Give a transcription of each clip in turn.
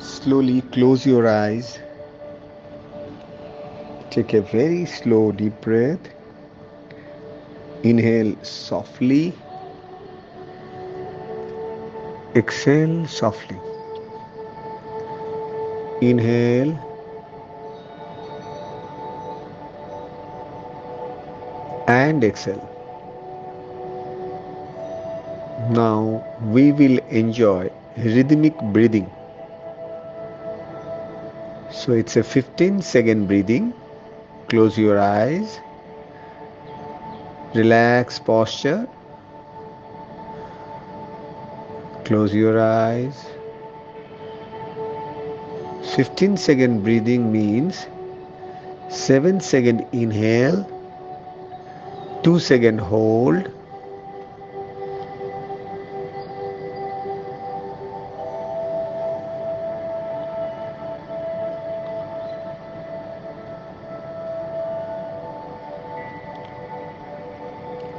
Slowly close your eyes. Take a very slow deep breath. Inhale softly. Exhale softly. Inhale. And exhale. Now we will enjoy rhythmic breathing. So it's a 15 second breathing. Close your eyes. Relax posture. Close your eyes. 15 second breathing means 7 second inhale, 2 second hold,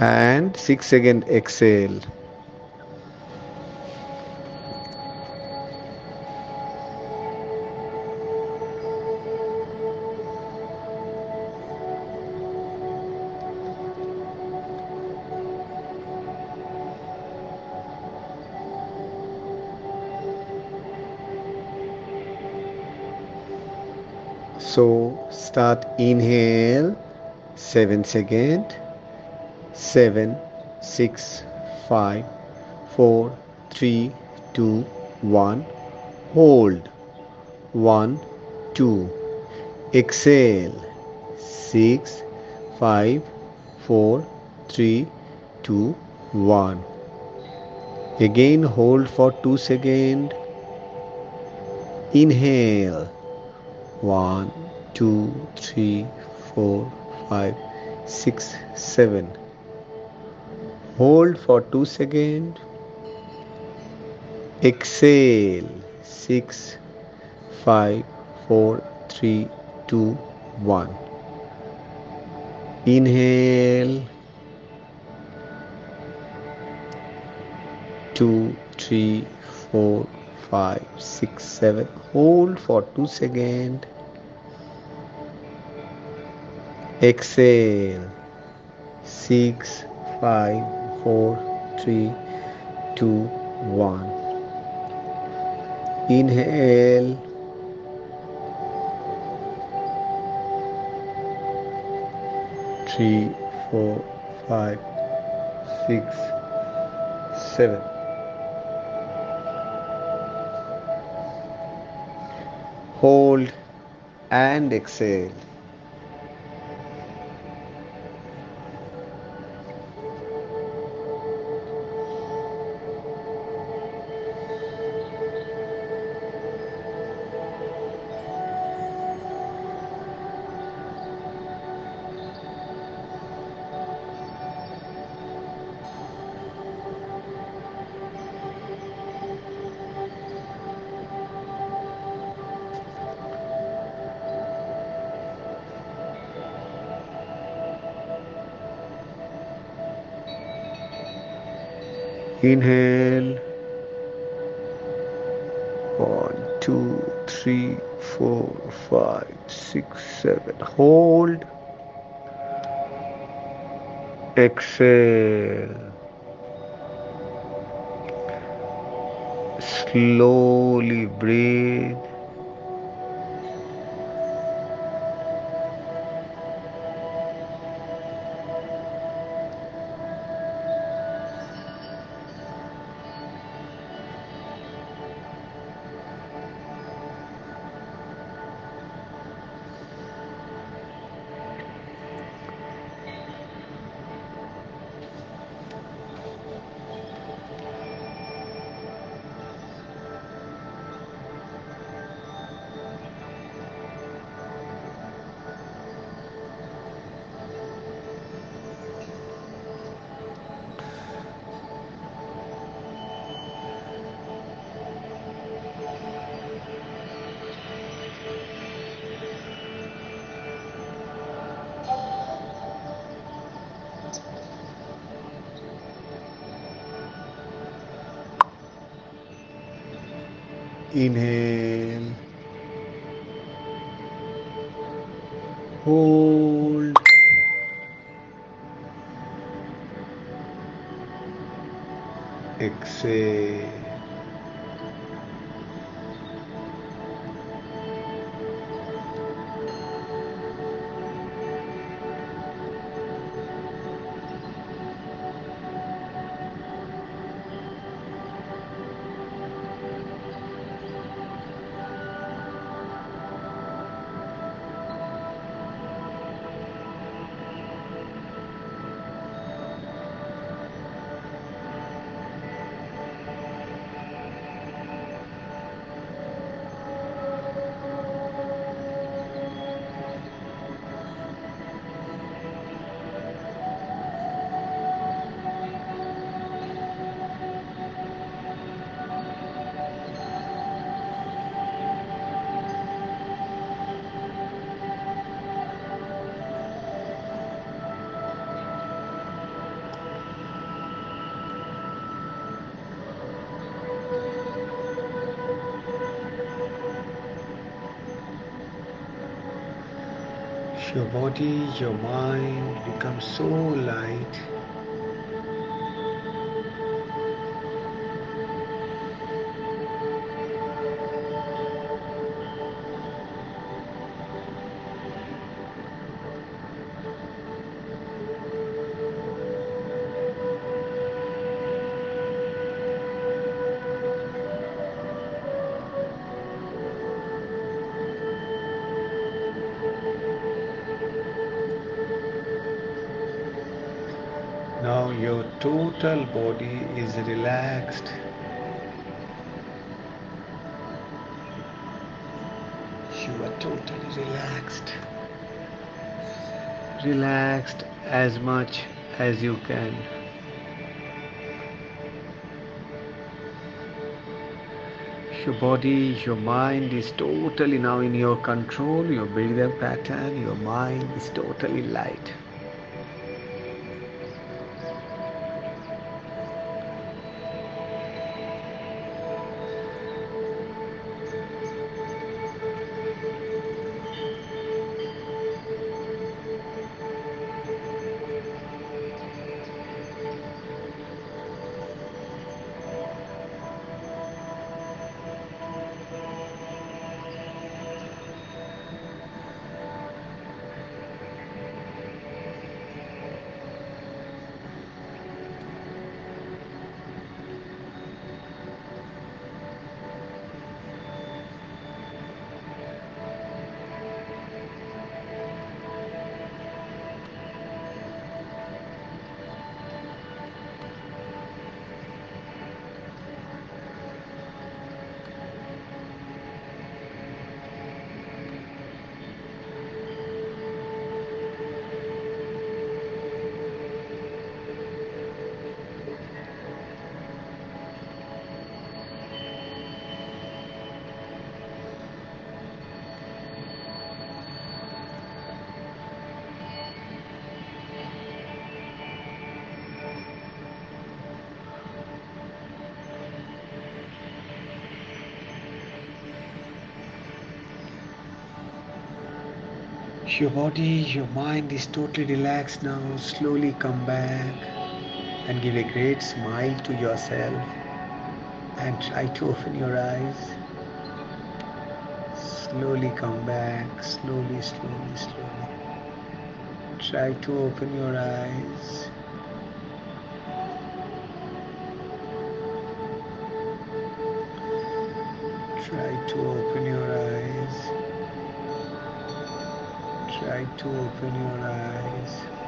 and 6 second exhale. So start inhale 7 second seven, six, five, four, three, two, one. Hold. One, two. Exhale. Six, five, four, three, two, one. Again hold for two seconds. Inhale. One, two, three, four, five, six, seven. Hold for 2 seconds. Exhale. 6, 5, 4, 3, 2, 1. Inhale. 2, 3, 4, 5, 6, 7. Hold for 2 seconds. Exhale. 6, 5, four, three, two, one. Inhale. Three, four, five, six, seven. Hold and exhale. Inhale. One, two, three, four, five, six, seven. Hold. Exhale. Slowly breathe. Inhale. Hold. Exhale. Your body, your mind become so light. Total body is relaxed. You are totally relaxed. Relaxed as much as you can. Your body, your mind is totally now in your control. Your breathing pattern, your mind is totally light. Your body, your mind is totally relaxed now. Slowly come back and give a great smile to yourself and try to open your eyes. Slowly come back, slowly, slowly, slowly. Try to open your eyes. Try to open your eyes. Try to open your eyes.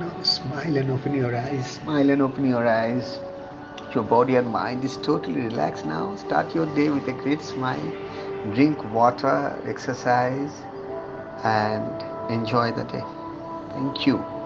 Now smile and open your eyes. Smile and open your eyes. Your body and mind is totally relaxed now. Start your day with a great smile. Drink water, exercise, and enjoy the day. Thank you.